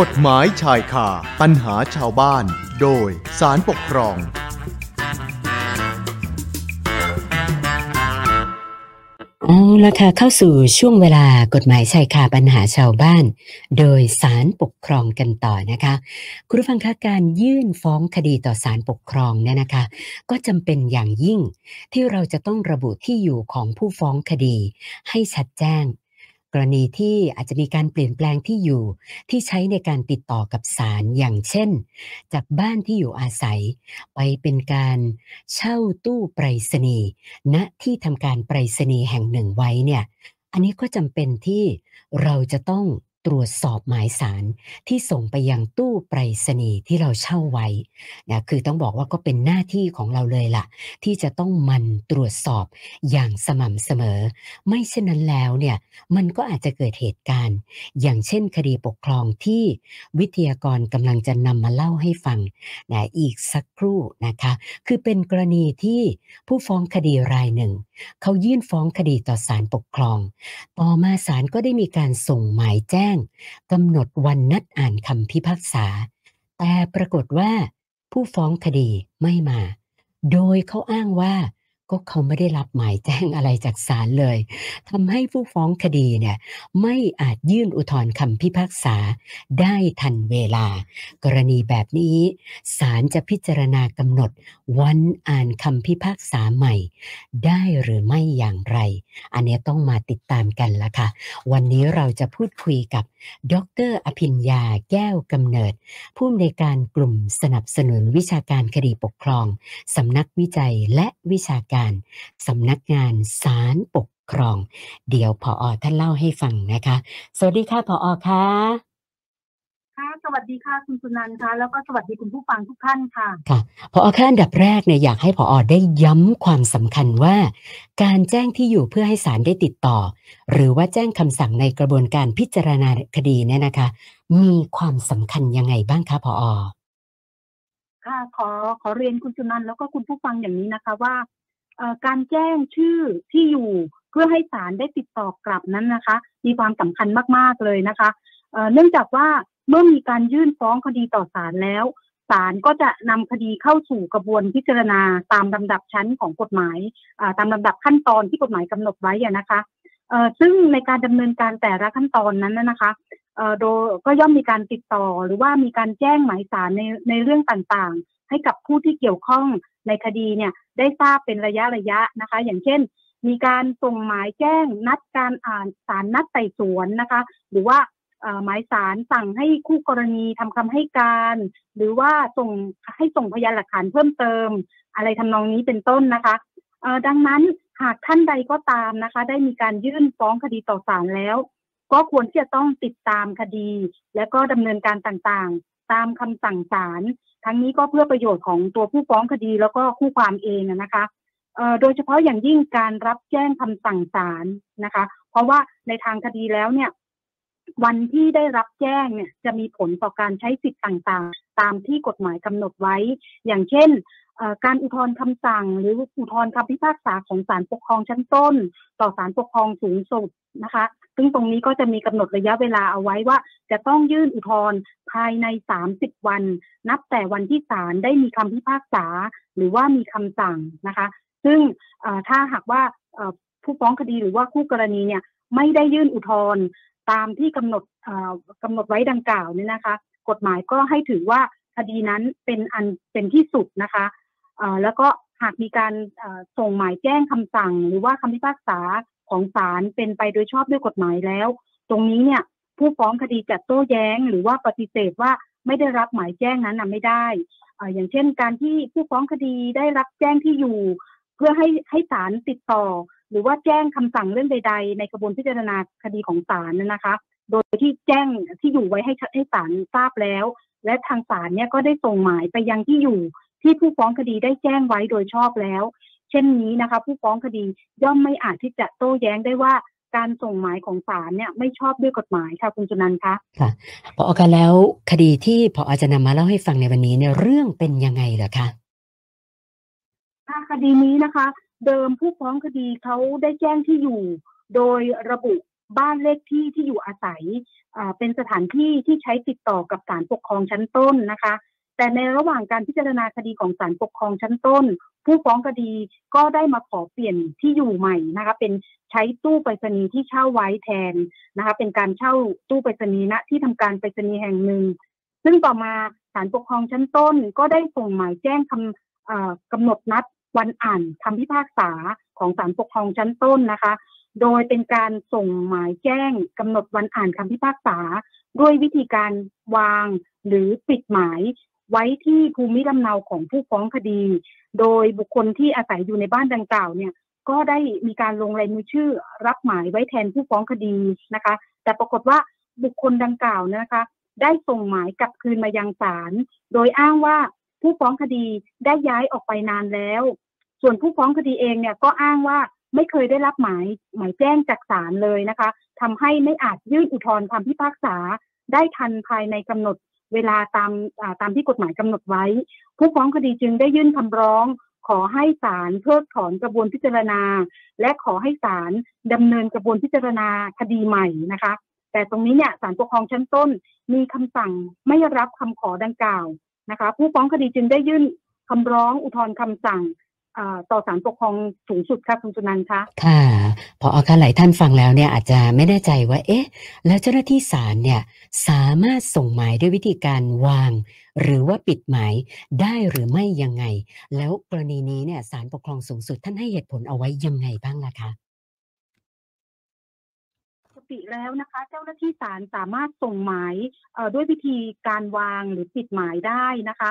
กฎหมายชายคาปัญหาชาวบ้าน โดยสารปกครอง เอาละค่ะเข้าสู่ช่วงเวลากฎหมายชายคาปัญหาชาวบ้าน โดยสารปกครองกันต่อนะคะ คุณผู้ฟังคะการยื่นฟ้องคดีต่อศาลปกครองเนี่ยนะคะ ก็จำเป็นอย่างยิ่งที่เราจะต้องระบุที่อยู่ของผู้ฟ้องคดีให้ชัดแจ้ง กรณีที่อาจจะมีการเปลี่ยนแปลงที่อยู่ที่ใช้ในการติดต่อกับศาลอย่างเช่น จากบ้านที่อยู่อาศัย ไปเป็นการเช่าตู้ไปรษณีย์ณที่ทำการไปรษณีย์แห่งหนึ่งไว้เนี่ยอันนี้ก็จำเป็นที่เราจะต้อง ตรวจสอบหมายสารที่ส่งไปยังตู้ไปรษณีย์ที่เราเช่าไว้นะคือต้องบอกว่าก็เป็นหน้าที่ของเราเลยล่ะ ที่จะต้องมันตรวจสอบอย่างสม่ำเสมอ ไม่เช่นนั้นแล้วเนี่ยมันก็อาจจะเกิดเหตุการณ์ อย่างเช่นคดีปกครองที่วิทยากรกำลังจะนำมาเล่าให้ฟังนะอีกสักครู่นะคะ คือเป็นกรณีที่ผู้ฟ้องคดีรายหนึ่ง เขายื่นฟ้องคดีต่อศาลปกครอง ต่อมาศาลก็ได้มีการส่งหมายแจ้งกำหนดวันนัดอ่านคำพิพากษา แต่ปรากฏว่า ผู้ฟ้องคดีไม่มา โดยเขาอ้างว่า ก็เขาไม่ได้รับหมายแจ้งอะไรจากศาลเลยทำให้ผู้ฟ้องคดีเนี่ยไม่อาจยื่นอุทธรณ์คำพิพากษาได้ทันเวลา กรณีแบบนี้ศาลจะพิจารณากำหนดวันอ่านคำพิพากษาใหม่ ได้หรือไม่อย่างไร อันนี้ต้องมาติดตามกันละค่ะ วันนี้เราจะพูดคุยกับ ดรอภิญญาแก้วกำเนิด ผู้อำนวยการกลุ่มสนับสนุนวิชาการคดีปกครอง สำนักวิจัยและวิชาการ สำนักงานสารปกครอง เดี๋ยวพออท่านเล่าให้ฟังนะคะ สวัสดีค่ะพออค่ะ ค่ะสวัสดีค่ะคุณสุนันท์ค่ะแล้วก็สวัสดีคุณผู้ฟังทุกท่านค่ะค่ะพออค่ะอันดับแรกเนี่ยอยากให้พออได้ย้ำความสำคัญว่า การแจ้งที่อยู่เพื่อให้ศาลได้ติดต่อ หรือว่าแจ้งคำสั่งในกระบวนการพิจารณาคดีเนี่ยนะคะ มีความสำคัญยังไงบ้างคะพออค่ะขอขอเรียนคุณสุนันท์แล้วก็คุณผู้ฟังอย่างนี้นะคะว่าเอ่อการแจ้งชื่อที่อยู่เพื่อให้ศาลได้ติดต่อกลับนั้นนะคะ มีความสำคัญมากๆเลยนะคะเอ่อเนื่องจากว่า เมื่อมีการยื่นฟ้องคดีต่อศาลแล้วศาลก็จะนำคดีเข้าสู่กระบวนพิจารณาตามลำดับชั้นของกฎหมายตามลำดับขั้นตอนที่กฎหมายกำหนดไว้นะคะซึ่งในการดำเนินการแต่ละขั้นตอนนั้นนะคะโดยก็ย่อมมีการติดต่อหรือว่ามีการแจ้งหมายสารในในเรื่องต่างๆ ให้กับผู้ที่เกี่ยวข้องในคดีเนี่ยได้ทราบเป็นระยะระยะนะคะ อย่างเช่น มีการส่งหมายแจ้งนัดการอ่านสารนัดไต่สวนนะคะ หรือว่า หมายสารสั่งให้คู่กรณีทำคำให้การ หรือว่าส่งให้ส่งพยานหลักฐานเพิ่มเติม อะไรทำนองนี้เป็นต้นนะคะดังนั้นหากท่านใดก็ตามนะคะ ได้มีการยื่นฟ้องคดีต่อศาลแล้ว ก็ควรที่จะต้องติดตามคดี และก็ดำเนินการต่างๆ ตามคำสั่งศาลทั้งนี้ก็เพื่อประโยชน์ของตัวผู้ฟ้องคดีแล้วก็คู่ความเองนะคะโดยเฉพาะอย่างยิ่งการรับแจ้งคำสั่งศาลนะคะ เพราะว่าในทางคดีแล้วเนี่ย วันที่ได้รับแจ้งเนี่ยจะมีผลต่อการใช้สิทธิ์ต่างๆ ตามที่กฎหมายกำหนดไว้ อย่างเช่นการอุทธรณ์คำสั่ง หรืออุทธรณ์คำพิพากษาของศาลปกครองชั้นต้น ต่อศาลปกครองสูงสุดนะคะ ซึ่งตรงนี้ก็จะมีกำหนดระยะเวลาเอาไว้ว่า จะต้องยื่นอุทธรณ์ภายใน 30 วัน นับแต่วันที่ศาลได้มีคำพิพากษา หรือว่ามีคำสั่งนะคะ ซึ่งถ้าหากว่าผู้ฟ้องคดีหรือว่าคู่กรณีเนี่ยไม่ได้ยื่นอุทธรณ์ ตามที่กำหนดเอ่อกำหนดไว้ดังกล่าวเนี่ยนะคะ กฎหมายก็ให้ถือว่าคดีนั้นเป็นอันเป็นที่สุดนะคะแล้วก็หากมีการส่งหมายแจ้งคำสั่ง หรือว่าคำพิพากษาของศาลเป็นไปโดยชอบด้วยกฎหมายแล้ว ตรงนี้เนี่ยผู้ฟ้องคดีจะโต้แย้ง หรือว่าปฏิเสธว่าไม่ได้รับหมายแจ้งนั้นนะไม่ได้อย่างเช่นการที่ผู้ฟ้องคดีได้รับแจ้งที่อยู่ เพื่อให้ให้ศาลติดต่อ หรือว่าแจ้งคำสั่งเรื่องใด ๆ ในกระบวนพิจารณาคดีของศาลน่ะนะคะ โดยที่แจ้งที่อยู่ไว้ให้ให้ศาลทราบแล้ว และทางศาลเนี่ยก็ได้ส่งหมายไปยังที่อยู่ที่ผู้ฟ้องคดีได้แจ้งไว้โดยชอบแล้ว เช่นนี้นะคะ ผู้ฟ้องคดีย่อมไม่อาจที่จะโต้แย้งได้ว่าการส่งหมายของศาลเนี่ยไม่ชอบด้วยกฎหมายค่ะคุณจุนันท์คะค่ะพออกันแล้วคดีที่พออจะนำมาเล่าให้ฟังในวันนี้เนี่ยเรื่องเป็นยังไงเหรอคะถ้าคดีนี้นะคะ เดิมผู้ฟ้องคดีเขาได้แจ้งที่อยู่ โดยระบุบ้านเลขที่ที่อยู่อาศัยเป็นสถานที่ที่ใช้ติดต่อกับศาลปกครองชั้นต้นนะคะ แต่ในระหว่างการพิจารณาคดีของศาลปกครองชั้นต้น ผู้ฟ้องคดีก็ได้มาขอเปลี่ยนที่อยู่ใหม่นะคะ เป็นใช้ตู้ไปรษณีย์ที่เช่าไว้แทนนะคะ เป็นการเช่าตู้ไปรษณีย์ณที่ทำการไปรษณีย์แห่งหนึ่ง ซึ่งต่อมาศาลปกครองชั้นต้นก็ได้ส่งหมายแจ้งคำกำหนดนัด วันอ่านคำพิพากษาของศาลปกครองชั้นต้นนะคะ โดยเป็นการส่งหมายแจ้งกำหนดวันอ่านคำพิพากษา ด้วยวิธีการวางหรือปิดหมายไว้ที่ภูมิลำเนาของผู้ฟ้องคดี โดยบุคคลที่อาศัยอยู่ในบ้านดังกล่าวเนี่ยก็ได้มีการลงลายมือชื่อรับหมายไว้แทนผู้ฟ้องคดีนะคะ แต่ปรากฏว่าบุคคลดังกล่าวนะคะ ได้ส่งหมายกลับคืนมายังศาลโดยอ้างว่า ผู้ฟ้องคดีได้ย้ายออกไปนานแล้ว ส่วนผู้ฟ้องคดีเองเนี่ยก็อ้างว่าไม่เคยได้รับหมายหมายแจ้งจากศาลเลยนะคะทำให้ไม่อาจยื่นอุทธรณ์คำพิพากษา ได้ทันภายในกำหนดเวลาตามตามที่กฎหมายกำหนดไว้ ผู้ฟ้องคดีจึงได้ยื่นคำร้องขอให้ศาลเพิกถอนกระบวนพิจารณา และขอให้ศาลดำเนินกระบวนพิจารณาคดีใหม่นะคะ แต่ตรงนี้เนี่ยศาลปกครองชั้นต้นมีคำสั่งไม่รับคำขอดังกล่าว นะคะผู้ฟ้องคดีจึงได้ยื่นคำร้องอุทธรณ์คำสั่งต่อศาลปกครองสูงสุดค่ะคุณจุนันท์คะค่ะพออาคะหลายท่านฟังแล้วเนี่ยอาจจะไม่แน่ใจว่า เอ๊ะ แล้วเจ้าหน้าที่ศาลเนี่ยสามารถส่งหมายด้วยวิธีการวาง หรือว่าปิดหมายได้หรือไม่ยังไง แล้วกรณีนี้เนี่ยศาลปกครองสูงสุดท่านให้เหตุผลเอาไว้ยังไงบ้างล่ะคะ ติแล้วนะคะ เจ้าหน้าที่ศาลสามารถส่งหมายด้วยวิธีการวางหรือปิดหมายได้นะคะ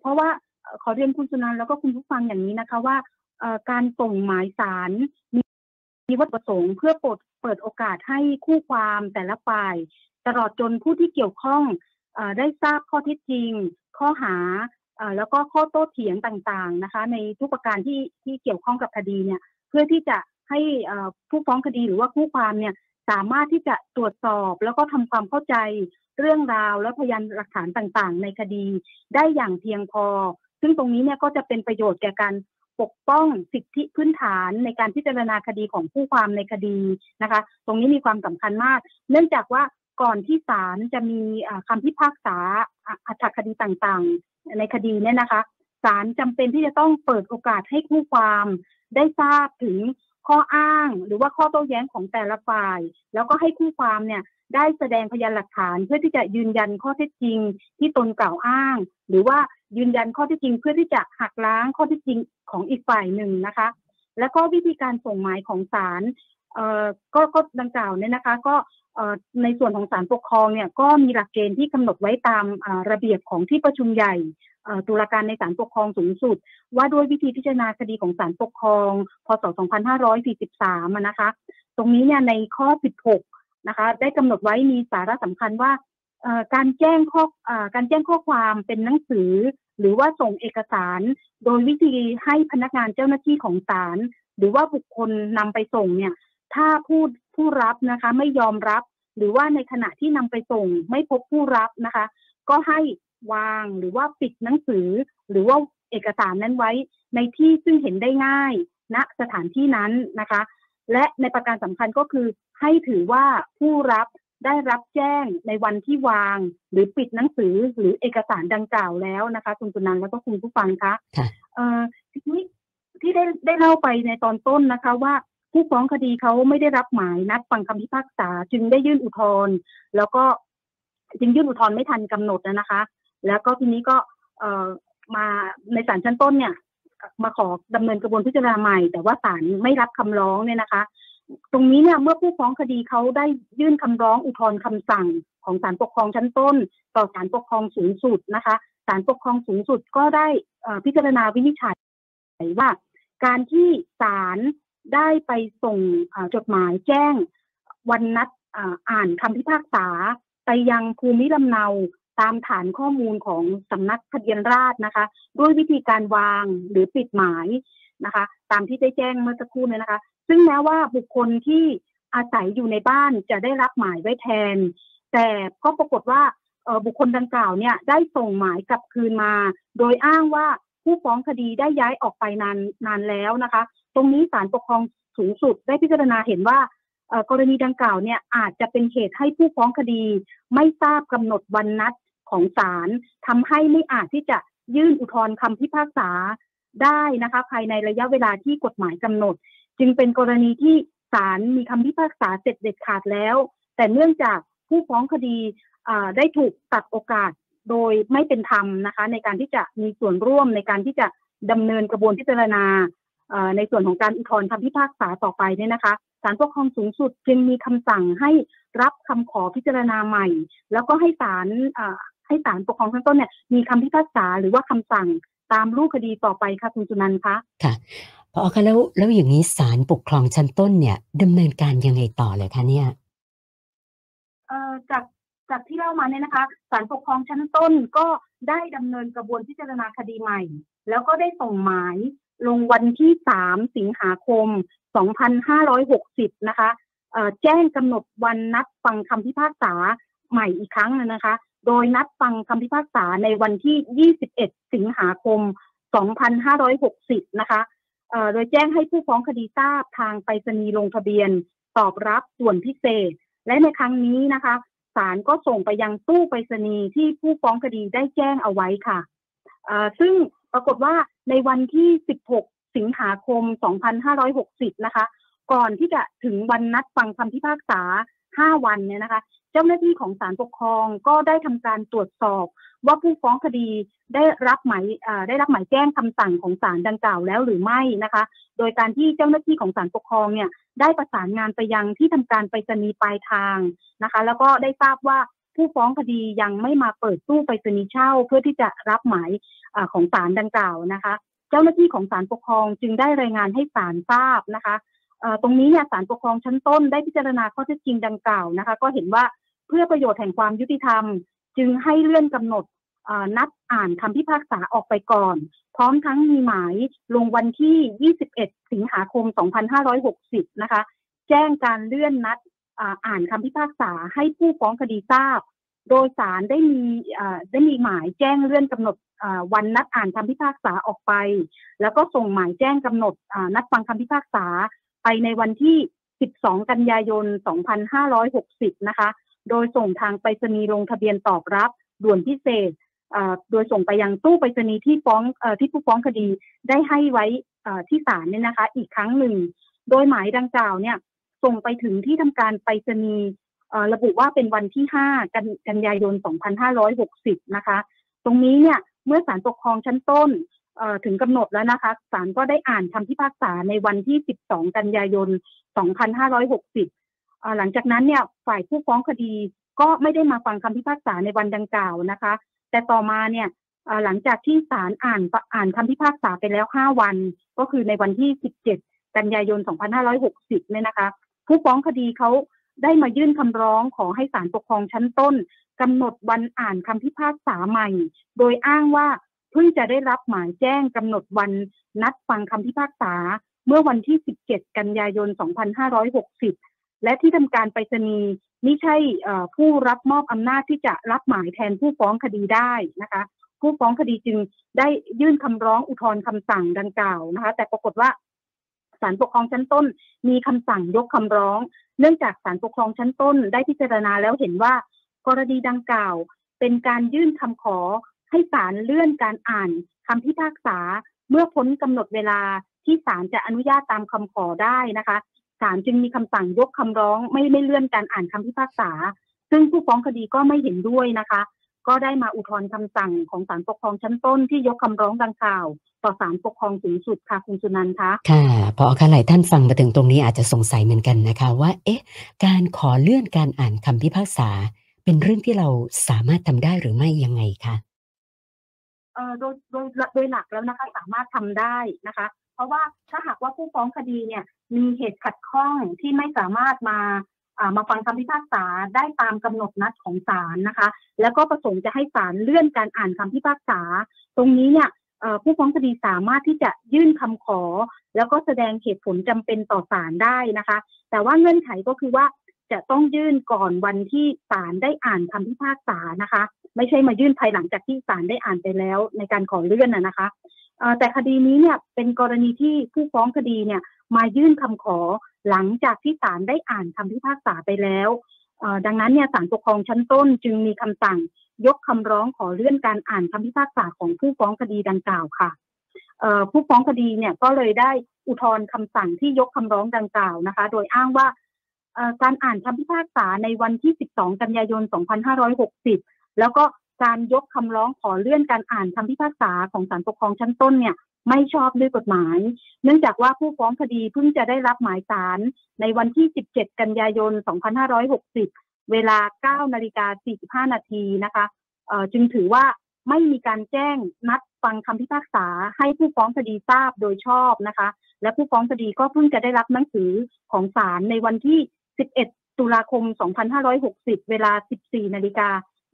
เพราะว่าขอเรียนคุณสุนันแล้วก็คุณผู้ฟังอย่างนี้นะคะว่าการส่งหมายสารมีวัตถุประสงค์เพื่อเปิดเปิดโอกาสให้คู่ความแต่ละฝ่าย ตลอดจนผู้ที่เกี่ยวข้องอได้ทราบข้อเท็จจริง ข้อหาแล้วก็ข้อโต้เถียงต่างๆนะคะ ในทุกประการที่ที่เกี่ยวข้องกับคดีเนี่ย เพื่อที่จะให้ผู้ฟ้องคดีหรือว่าคู่ความเนี่ย สามารถที่จะตรวจสอบแล้วก็ทำความเข้าใจเรื่องราวและพยานหลักฐานต่างๆ ในคดีได้อย่างเพียงพอ ซึ่งตรงนี้เนี่ยก็จะเป็นประโยชน์แก่การปกป้องสิทธิพื้นฐานในการพิจารณาคดีของผู้ความในคดีนะคะ ตรงนี้มีความสำคัญมาก เนื่องจากว่าก่อนที่ศาลจะมีคำพิพากษาอัตคดีต่างๆ ในคดีเนี่ยนะคะศาลจำเป็นที่จะต้องเปิดโอกาสให้ผู้ความได้ทราบถึง ข้ออ้างหรือว่าข้อโต้แย้งของแต่ละฝ่าย แล้วก็ให้ผู้ความเนี่ยได้แสดงพยานหลักฐานเพื่อที่จะยืนยันข้อเท็จจริงที่ตนกล่าวอ้าง หรือว่ายืนยันข้อเท็จจริง เพื่อที่จะหักล้างข้อเท็จจริงของอีกฝ่ายหนึ่งนะคะ แล้วก็วิธีการส่งหมายของศาลเอ่อก็ก็ดังกล่าวเนี่ยนะคะ ก็ในส่วนของศาลปกครองเนี่ยก็มีหลักเกณฑ์ที่กำหนดไว้ตามระเบียบของที่ประชุมใหญ่ ตุลาการในศาลปกครองสูงสุด ว่าด้วยวิธีพิจารณาคดีของศาลปกครอง พศ 2543 นะคะ ตรงนี้เนี่ยในข้อ 16 นะคะ ได้กำหนดไว้มีสาระสำคัญว่าการแจ้งข้อการแจ้งข้อความเป็นหนังสือ หรือว่าส่งเอกสาร โดยวิธีให้พนักงานเจ้าหน้าที่ของศาลหรือว่าบุคคลนำไปส่งเนี่ย ถ้าผู้ผู้รับนะคะไม่ยอมรับ หรือว่าในขณะที่นำไปส่งไม่พบผู้รับนะคะ ก็ให้ วาง หรือว่าปิดหนังสือ หรือว่าเอกสารนั้นไว้ ในที่ซึ่งเห็นได้ง่ายณนะสถานที่นั้นนะคะ และในประการสำคัญก็คือ ให้ถือว่าผู้รับได้รับแจ้งในวันที่วาง หรือปิดหนังสือหรือเอกสารดังกล่าวแล้วนะคะคุณสุนันท์แล้วก็คุณผู้ฟังคะเอ่อที่ที่ได้ได้เล่าไปในตอนต้นนะคะว่าผู้ฟ้องคดีเขาไม่ได้รับหมายนัดฟังคำพิพากษา จึงได้ยื่นอุทธรณ์แล้วก็จึงยื่นอุทธรณ์ไม่ทันกำหนดนะคะ แล้วก็ทีนี้ก็เออมาในศาลชั้นต้นเนี่ย มาขอดำเนินกระบวนพิจารณาใหม่ แต่ว่าศาลไม่รับคำร้องเนี่ยนะคะ ตรงนี้เนี่ยเมื่อผู้ฟ้องคดีเขาได้ยื่นคำร้องอุทธรณ์คำสั่งของศาลปกครองชั้นต้น ต่อศาลปกครองสูงสุดนะคะศาลปกครองสูงสุดก็ได้พิจารณาวินิจฉัยว่า การที่ศาลได้ไปส่งจดหมายแจ้งวันนัดอ่านคำพิพากษาไปยังภูมิลำเนา ตามฐานข้อมูลของสำนักทะเบียนราษนะคะ ด้วยวิธีการวางหรือปิดหมายนะคะ ตามที่ได้แจ้งเมื่อสักครู่นี้นะคะ ซึ่งแม้ว่าบุคคลที่อาศัยอยู่ในบ้านจะได้รับหมายไว้แทน แต่ก็ปรากฏว่าบุคคลดังกล่าวเนี่ยได้ส่งหมายกลับคืนมา โดยอ้างว่าผู้ฟ้องคดีได้ย้ายออกไปนานนานแล้วนะคะ ตรงนี้ศาลปกครองสูงสุดได้พิจารณาเห็นว่ากรณีดังกล่าวเนี่ยอาจจะเป็นเหตุให้ผู้ฟ้องคดี ไม่ทราบกำหนดวันนัด ของศาลทำให้ไม่อาจที่จะยื่นอุทธรณ์คำพิพากษาได้นะคะ ภายในระยะเวลาที่กฎหมายกำหนด จึงเป็นกรณีที่ศาลมีคำพิพากษาเสร็จเด็ดขาดแล้ว แต่เนื่องจากผู้ฟ้องคดีได้ถูกตัดโอกาสโดยไม่เป็นธรรมนะคะ ในการที่จะมีส่วนร่วมในการที่จะดำเนินกระบวนพิจารณาในส่วนของการอุทธรณ์คำพิพากษาต่อไปเนี่ยนะคะศาลปกครองสูงสุดจึงมีคำสั่งให้รับคำขอพิจารณาใหม่ แล้วก็ให้ศาล ให้ศาลปกครองชั้นต้นเนี่ยมีคำพิพากษาหรือว่าคำสั่งตามรูปคดีต่อไปค่ะคุณจุนันคะค่ะพอคะแล้วแล้วอย่างนี้ศาลปกครองชั้นต้นเนี่ยดำเนินการยังไงต่อเลยคะเนี่ยเอ่อจากจากที่เล่ามาเนี่ยนะคะศาลปกครองชั้นต้นก็ได้ดำเนินกระบวนพิจารณาคดีใหม่ แล้วก็ได้ส่งหมายลงวันที่ 3 สิงหาคม 2560 นะคะแจ้งกำหนดวันนัดฟังคำพิพากษาใหม่อีกครั้งนะคะ โดยนัดฟังคำพิพากษาในวันที่ 21 สิงหาคม 2560 นะคะโดยแจ้งให้ผู้ฟ้องคดีทราบทางไปรษณีย์ลงทะเบียน ตอบรับส่วนพิเศษ และในครั้งนี้นะคะศาลก็ส่งไปยังตู้ไปรษณีย์ที่ผู้ฟ้องคดีได้แจ้งเอาไว้ค่ะ ซึ่งปรากฏว่าในวันที่ 16 สิงหาคม 2560 นะคะ ก่อนที่จะถึงวันนัดฟังคำพิพากษา 5 วันเนี่ยนะคะ เจ้าหน้าที่ของศาลปกครองก็ได้ทำการตรวจสอบ ว่าผู้ฟ้องคดีได้รับหมายได้รับหมายแจ้งคำสั่งของศาลดังกล่าวแล้วหรือไม่นะคะ โดยการที่เจ้าหน้าที่ของศาลปกครองเนี่ยได้ประสานงานไปยังที่ทำการไปรษณีย์ปลายทางนะคะ แล้วก็ได้ทราบว่าผู้ฟ้องคดียังไม่มาเปิดตู้ไปรษณีย์เช่า เพื่อที่จะรับหมายอของศาลดังกล่าวนะคะ เจ้าหน้าที่ของศาลปกครองจึงได้รายงานให้ศาลทราบนะคะตรงนี้เนี่ยศาลปกครองชั้นต้นได้พิจารณาข้อเท็จจริงดังกล่าวนะคะ ก็เห็นว่า เพื่อประโยชน์แห่งความยุติธรรม จึงให้เลื่อนกำหนดนัดอ่านคำพิพากษาออกไปก่อน พร้อมทั้งมีหมายลงวันที่ 21 สิงหาคม 2560 นะคะ แจ้งการเลื่อนนัดอ่านคำพิพากษาให้ผู้ฟ้องคดีทราบ โดยสารได้มีได้มีหมายแจ้งเลื่อนกำหนดวันนัดอ่านคำพิพากษาออกไป แล้วก็ส่งหมายแจ้งกำหนดนัดฟังคำพิพากษาไปในวันที่ 12 กันยายน 2560 นะคะ โดยส่งทางไปรษณีย์ลงทะเบียนตอบรับด่วนพิเศษโดยส่งไปยังตู้ไปรษณีย์ที่ฟ้องที่ผู้ฟ้องคดีได้ให้ไว้ที่ศาลเนี่ยนะคะ อีกครั้งหนึ่ง โดยหมายดังกล่าวเนี่ยส่งไปถึงที่ทำการไปรษณีย์ระบุว่าเป็นวันที่ 5 กันกันยายน 2560 นะคะ ตรงนี้เนี่ยเมื่อศาลปกครองชั้นต้นถึงกำหนดแล้วนะคะศาลก็ได้อ่านคำพิพากษาในวันที่ 12 กันยายน 2560 หลังจากนั้นเนี่ยฝ่ายผู้ฟ้องคดีก็ไม่ได้มาฟังคำพิพากษาในวันดังกล่าวนะคะ แต่ต่อมาเนี่ยหลังจากที่ศาลอ่านอ่านคำพิพากษาไปแล้ว 5 วัน ก็คือในวันที่ 17 กันยายน 2560 เนี่ยนะคะ ผู้ฟ้องคดีเขาได้มายื่นคำร้องขอให้ศาลปกครองชั้นต้นกำหนดวันอ่านคำพิพากษาใหม่ โดยอ้างว่าเพิ่งจะได้รับหมายแจ้งกำหนดวันนัดฟังคำพิพากษา เมื่อวันที่ 17 กันยายน 2560 และที่ทำการไปรษณีย์ไม่ใช่ผู้รับมอบอำนาจที่จะรับหมายแทนผู้ฟ้องคดีได้นะคะ ผู้ฟ้องคดีจึงได้ยื่นคำร้องอุทธรณ์คำสั่งดังกล่าวนะคะ แต่ปรากฏว่าศาลปกครองชั้นต้น มีคำสั่งยกคำร้อง เนื่องจากศาลปกครองชั้นต้น ได้พิจารณาแล้วเห็นว่า กรณีดังกล่าว เป็นการยื่นคำขอให้ศาลเลื่อนการอ่านคำพิพากษาเมื่อพ้นกำหนดเวลาที่ศาลจะอนุญาตตามคำขอได้นะคะ ศาลจึงมีคำสั่งยกคำร้องไม่ไม่เลื่อนการอ่านคำพิพากษา ซึ่งผู้ฟ้องคดีก็ไม่เห็นด้วยนะคะ ก็ได้มาอุทธรณ์คำสั่งของศาลปกครองชั้นต้นที่ยกคำร้องดังกล่าว ต่อศาลปกครองสูงสุดค่ะคุณสุนันท์คะค่ะพอค่ะหลายท่านฟังมาถึงตรงนี้อาจจะสงสัยเหมือนกันนะคะ ว่า เอ๊ะ การขอเลื่อนการอ่านคำพิพากษา เป็นเรื่องที่เราสามารถทำได้หรือไม่ยังไงคะเอ่อโดยโดยโดยหลักแล้วนะคะสามารถทำได้นะคะ เพราะว่าถ้าหากว่าผู้ฟ้องคดีเนี่ยมีเหตุขัดข้องที่ไม่สามารถมามาฟังคำพิพากษาได้ตามกำหนดนัดของศาลนะคะ แล้วก็ประสงค์จะให้ศาลเลื่อนการอ่านคำพิพากษา ตรงนี้เนี่ยผู้ฟ้องคดีสามารถที่จะยื่นคำขอ แล้วก็แสดงเหตุผลจำเป็นต่อศาลได้นะคะ แต่ว่าเงื่อนไขก็คือว่าจะต้องยื่นก่อนวันที่ศาลได้อ่านคำพิพากษานะคะ ไม่ใช่มายื่นภายหลังจากที่ศาลได้อ่านไปแล้วในการขอเลื่อนนะคะ แต่คดีนี้เนี่ยเป็นกรณีที่ผู้ฟ้องคดีเนี่ยมายื่นคำขอหลังจากที่ศาลได้อ่านคำพิพากษาไปแล้วดังนั้นเนี่ยศาลปกครองชั้นต้นจึงมีคำสั่งยกคำร้องขอเลื่อนการอ่านคำพิพากษาของผู้ฟ้องคดีดังกล่าวค่ะผู้ฟ้องคดีเนี่ยก็เลยได้อุทธรณ์คำสั่งที่ยกคำร้องดังกล่าวนะคะ โดยอ้างว่าการอ่านคำพิพากษาในวันที่ 12 กันยายน 2560 แล้วก็ การยกคำร้องขอเลื่อนการอ่านคำพิพากษาของศาลปกครองชั้นต้นเนี่ยไม่ชอบด้วยกฎหมาย เนื่องจากว่าผู้ฟ้องคดีเพิ่งจะได้รับหมายสารในวันที่ 17 กันยายน 2560 เวลา 9 นาฬิกา 45 นาทีนะคะจึงถือว่าไม่มีการแจ้งนัดฟังคำพิพากษาให้ผู้ฟ้องคดีทราบโดยชอบนะคะ และผู้ฟ้องคดีก็เพิ่งจะได้รับหนังสือของศาลในวันที่ 11 ตุลาคม 2560 เวลา 14 นาฬิกา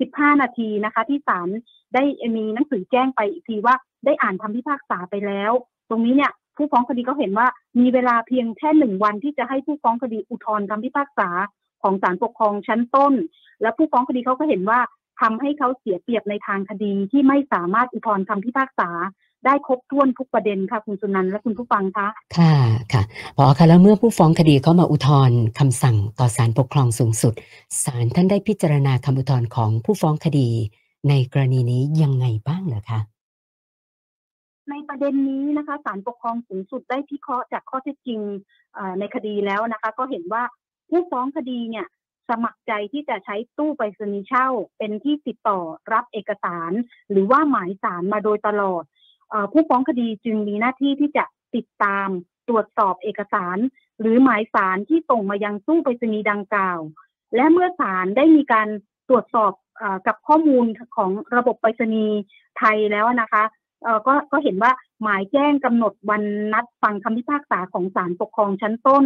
15 นาทีนะคะ ที่ศาลได้มีหนังสือแจ้งไปอีกทีว่าได้อ่านคำพิพากษาไปแล้ว ตรงนี้เนี่ยผู้ฟ้องคดีก็เห็นว่ามีเวลาเพียงแค่หนึ่งวันที่จะให้ผู้ฟ้องคดีอุทธรณ์คำพิพากษาของศาลปกครองชั้นต้น และผู้ฟ้องคดีเขาก็เห็นว่าทำให้เขาเสียเปรียบในทางคดีที่ไม่สามารถอุทธรณ์คำพิพากษา ได้ครบถ้วนทุกประเด็นค่ะคุณสุนันท์และคุณผู้ฟังคะค่ะค่ะพอค่ะแล้วเมื่อผู้ฟ้องคดีเขามาอุทธรณ์คำสั่งต่อศาลปกครองสูงสุดศาลท่านได้พิจารณาคำอุทธรณ์ของผู้ฟ้องคดี ในกรณีนี้ยังไงบ้างเหรอคะในประเด็นนี้นะคะศาลปกครองสูงสุดได้พิเคราะห์จากข้อเท็จจริงในคดีแล้วนะคะ ก็เห็นว่าผู้ฟ้องคดีเนี่ยสมัครใจที่จะใช้ตู้ไปรษณีย์เช่า เป็นที่ติดต่อรับเอกสาร หรือว่าหมายสารมาโดยตลอด ผู้ฟ้องคดีจึงมีหน้าที่ที่จะติดตามตรวจสอบเอกสาร หรือหมายสารที่ส่งมายังตู้ไปรษณีย์ดังกล่าว และเมื่อศาลได้มีการตรวจสอบอกับข้อมูลของระบบไปรษณีย์ไทยแล้วนะคะก็ก็เห็นว่าหมายแจ้งกำหนดวันนัดฟังคำพิพากษาของศาลปกครองชั้นต้น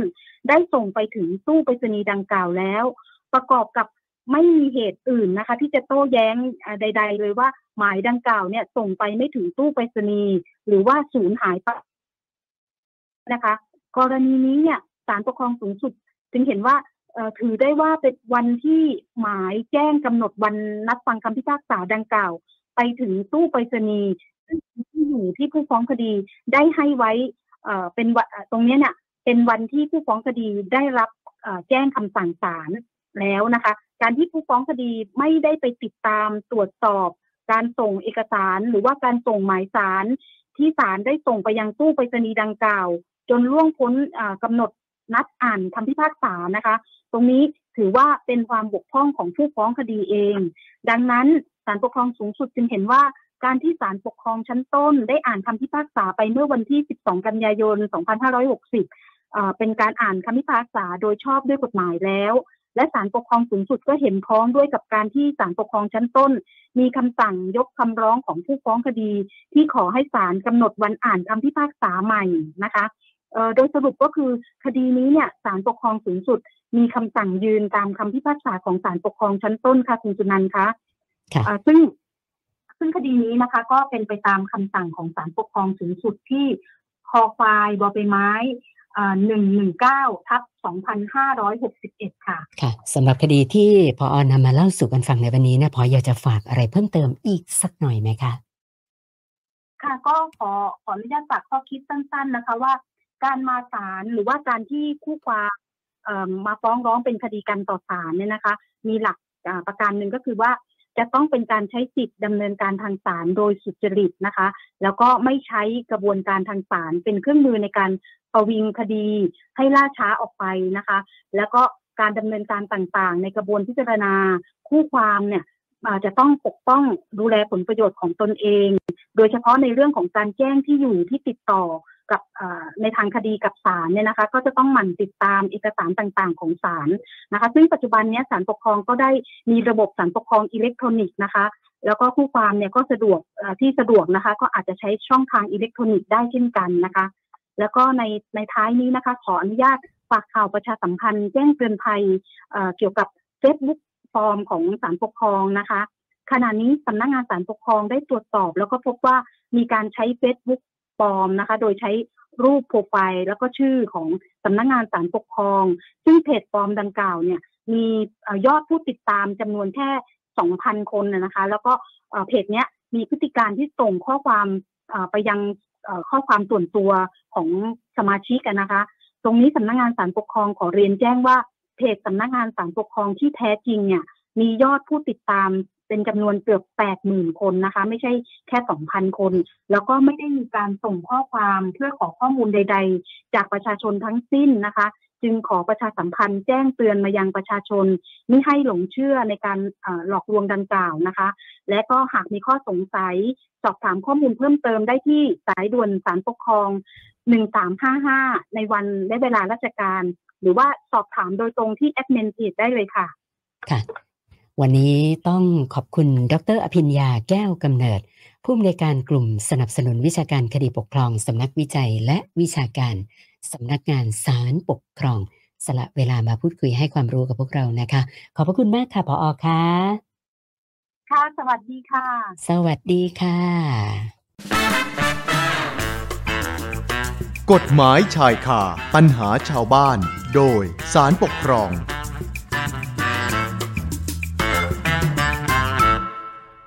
ได้ส่งไปถึงตู้ไปรษณีย์ดังกล่าวแล้ว ประกอบกับ ไม่มีเหตุอื่นนะคะ ที่จะโต้แย้งใด ๆ เลยว่าหมายดังกล่าวเนี่ยส่งไปไม่ถึงตู้ไปรษณีย์หรือว่าสูญหายไปนะคะ กรณีนี้เนี่ยศาลปกครองสูงสุด จึงเห็นว่าถือได้ว่าเป็นวันที่หมายแจ้งกำหนดวันนัดฟังคำพิพากษาดังกล่าว ไปถึงตู้ไปรษณีย์ที่อยู่ที่ผู้ฟ้องคดีได้ให้ไว้เป็นตรงนี้เนี่ยเป็นวันที่ผู้ฟ้องคดีได้รับแจ้งคำสั่งศาลแล้วนะคะการที่ผู้ฟ้องคดีไม่ได้ไปติดตามตรวจสอบ การส่งเอกสาร หรือว่าการส่งหมายสารที่ศาลได้ส่งไปยังตู้ไปรษณีย์ดังกล่าว จนล่วงพ้นกำหนดนัดอ่านคำพิพากษานะคะ ตรงนี้ถือว่าเป็นความบกพร่องของผู้ฟ้องคดีเอง ดังนั้นศาลปกครองสูงสุดจึงเห็นว่าการที่ศาลปกครองชั้นต้น ได้อ่านคำพิพากษาไปเมื่อวันที่ 12 กันยายน 2560 เป็นการอ่านคำพิพากษาโดยชอบด้วยกฎหมายแล้ว และศาลปกครองสูงสุดก็เห็นพ้องด้วยกับการที่ศาลปกครองชั้นต้น มีคำสั่งยกคำร้องของผู้ฟ้องคดี ที่ขอให้ศาลกำหนดวันอ่านคำพิพากษาใหม่นะคะโดยสรุปก็คือคดีนี้เนี่ยศาลปกครองสูงสุด มีคำสั่งยืนตามคำพิพากษาของศาลปกครองชั้นต้นค่ะคุณจุนันคะซึ่งซึ่งคดีนี้นะคะ ก็เป็นไปตามคำสั่งของศาลปกครองสูงสุดที่คอควายบอใบไม้ หนึ่งหนึ่งเก้าทับสองพันห้าร้อยหกสิบเอ็ดค่ะ ค่ะสำหรับคดีที่พออนำมาเล่าสู่กันฟังในวันนี้เนี่ยพออยากจะฝากอะไรเพิ่มเติมอีกสักหน่อยไหมคะ ค่ะก็ขอขออนุญาตฝากข้อคิดสั้น ๆ นะคะว่า การมาศาลหรือว่าการที่คู่ความมาฟ้องร้องเป็นคดีกันต่อศาลเนี่ยนะคะ มีหลักประการหนึ่งก็คือว่า จะต้องเป็นการใช้สิทธิ์ดำเนินการทางศาลโดยสุจริตนะคะ แล้วก็ไม่ใช้กระบวนการทางศาลเป็นเครื่องมือในการประวิงคดีให้ล่าช้าออกไปนะคะ แล้วก็การดำเนินการต่างๆ ในกระบวนพิจารณาคู่ความเนี่ยจะต้องปกป้องดูแลผลประโยชน์ของตนเอง โดยเฉพาะในเรื่องของการแจ้งที่อยู่ที่ติดต่อ กับในทางคดีกับศาลเนี่ยนะคะก็จะต้องหมั่นติดตามเอกสารต่างๆ ของศาลนะคะซึ่งปัจจุบันนี้ศาลปกครองก็ได้มีระบบศาลปกครองอิเล็กทรอนิกส์นะคะแล้วก็ผู้ความเนี่ยก็สะดวกที่สะดวกนะคะ ก็อาจจะใช้ช่องทางอิเล็กทรอนิกส์ได้เช่นกันนะคะ แล้วก็ในในท้ายนี้นะคะ ขออนุญาตฝากข่าวประชาสัมพันธ์แจ้งเตือนภัยเกี่ยวกับเฟซบุ๊กปลอมของศาลปกครองนะคะขณะนี้สำนักงานศาลปกครองได้ตรวจสอบ แล้วก็พบว่ามีการใช้ Facebook ปลอมนะคะ โดยใช้รูปโปรไฟล์แล้วก็ชื่อของสำนักงานศาลปกครอง ซึ่งเพจปลอมดังกล่าวเนี่ย มียอดผู้ติดตามจำนวนแค่ 2,000 คนนะคะ แล้วก็เพจเนี้ยมีพฤติการณ์ที่ส่งข้อความไปยังข้อความส่วนตัวของสมาชิกนะคะ ตรงนี้สำนักงานศาลปกครองขอเรียนแจ้งว่าเพจสำนักงานศาลปกครองที่แท้จริงเนี่ยมียอดผู้ติดตาม เป็นจำนวนเกือบแปดหมื่นคนนะคะ ไม่ใช่แค่สองพันคน แล้วก็ไม่ได้มีการส่งข้อความเพื่อขอข้อมูลใด ๆ จากประชาชนทั้งสิ้นนะคะ จึงขอประชาสัมพันธ์แจ้งเตือนมายังประชาชน ไม่ให้หลงเชื่อในการหลอกลวงดังกล่าวนะคะ และก็หากมีข้อสงสัยสอบถามข้อมูลเพิ่มเติมได้ที่สายด่วนสารปกครอง 1355 ในวันและเวลาราชการ หรือว่าสอบถามโดยตรงที่แอดมินเพจได้เลยค่ะ ค่ะ วันนี้ต้องขอบคุณดร อภิญญาแก้วกำเนิด ผู้อำนวยการกลุ่มสนับสนุนวิชาการคดีปกครองสำนักวิจัยและวิชาการสำนักงานศาลปกครอง สละเวลามาพูดคุยให้ความรู้กับพวกเรานะคะ ขอบพระคุณมากค่ะพออค่ะ ค่ะ สวัสดีค่ะ สวัสดีค่ะ กฎหมายชายคาปัญหาชาวบ้าน โดยสารปกครอง